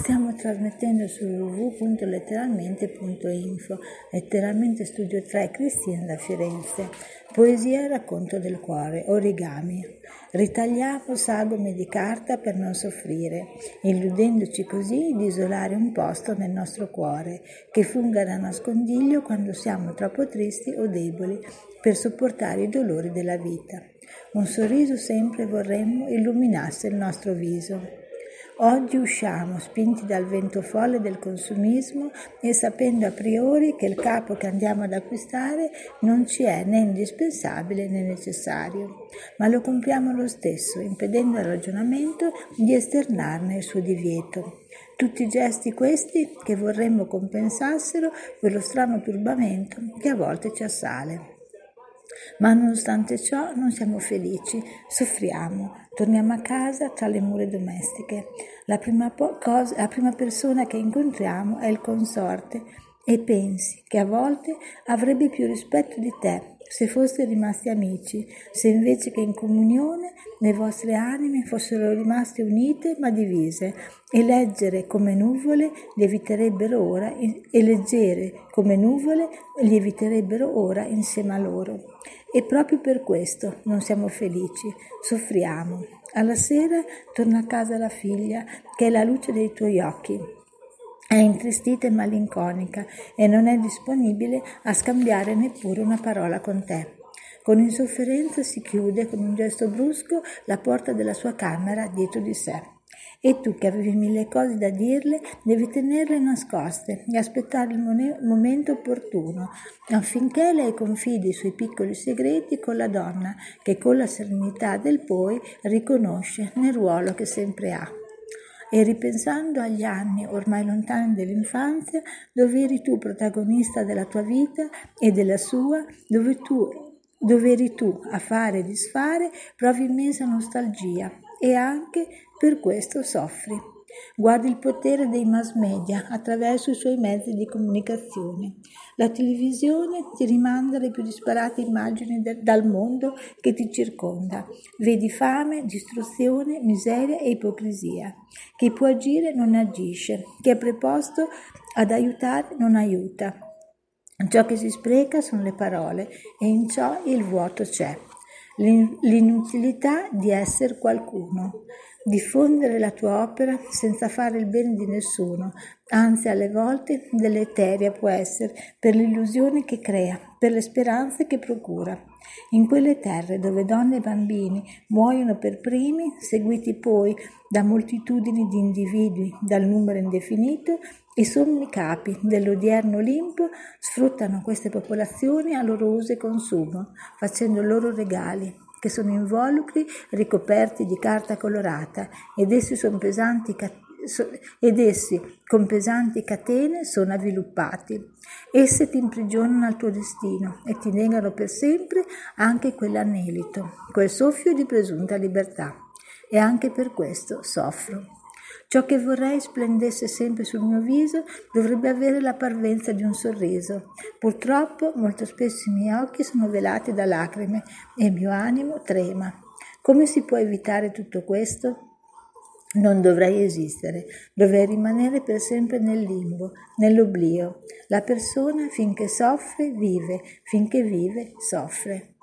Stiamo trasmettendo su www.letteralmente.info, letteralmente studio 3 Cristina da Firenze. Poesia e racconto del cuore, origami. Ritagliamo sagome di carta per non soffrire, illudendoci così di isolare un posto nel nostro cuore, che funga da nascondiglio quando siamo troppo tristi o deboli per sopportare i dolori della vita. Un sorriso sempre vorremmo illuminasse il nostro viso. Oggi usciamo spinti dal vento folle del consumismo e sapendo a priori che il capo che andiamo ad acquistare non ci è né indispensabile né necessario, ma lo compriamo lo stesso, impedendo al ragionamento di esternarne il suo divieto. Tutti gesti questi che vorremmo compensassero quello strano turbamento che a volte ci assale. Ma nonostante ciò non siamo felici, soffriamo, torniamo a casa tra le mura domestiche. La prima, po- cosa, la prima persona che incontriamo è il consorte e pensi che a volte avrebbe più rispetto di te se foste rimasti amici, se invece che in comunione le vostre anime fossero rimaste unite ma divise, e leggere come nuvole lieviterebbero ora, e leggere come nuvole lieviterebbero ora insieme a loro. E proprio per questo non siamo felici, soffriamo. Alla sera torna a casa la figlia, che è la luce dei tuoi occhi. È intristita e malinconica e non è disponibile a scambiare neppure una parola con te. Con insofferenza si chiude con un gesto brusco la porta della sua camera dietro di sé. E tu che avevi mille cose da dirle, devi tenerle nascoste e aspettare il momento opportuno, affinché lei confidi i suoi piccoli segreti con la donna che con la serenità del poi riconosce nel ruolo che sempre ha. E ripensando agli anni ormai lontani dell'infanzia, dove eri tu protagonista della tua vita e della sua, dove tu dove eri tu a fare e disfare, provi immensa nostalgia e anche per questo soffri. Guardi il potere dei mass media attraverso i suoi mezzi di comunicazione. La televisione ti rimanda le più disparate immagini de- dal mondo che ti circonda. Vedi fame, distruzione, miseria e ipocrisia. Chi può agire non agisce, chi è preposto ad aiutare non aiuta. Ciò che si spreca sono le parole e in ciò il vuoto c'è. L'inutilità di essere qualcuno. Diffondere la tua opera senza fare il bene di nessuno, anzi alle volte deleteria può essere per l'illusione che crea, per le speranze che procura. In quelle terre dove donne e bambini muoiono per primi, seguiti poi da moltitudini di individui dal numero indefinito, i sommi capi dell'odierno Olimpo sfruttano queste popolazioni a loro uso e consumo, facendo loro regali, che sono involucri ricoperti di carta colorata ed essi, pesanti, ed essi con pesanti catene sono avviluppati. Esse ti imprigionano al tuo destino e ti negano per sempre anche quell'anelito, quel soffio di presunta libertà. E anche per questo soffro. Ciò che vorrei splendesse sempre sul mio viso dovrebbe avere la parvenza di un sorriso. Purtroppo molto spesso i miei occhi sono velati da lacrime e il mio animo trema. Come si può evitare tutto questo? Non dovrei esistere, dovrei rimanere per sempre nel limbo, nell'oblio. La persona finché soffre vive, finché vive soffre.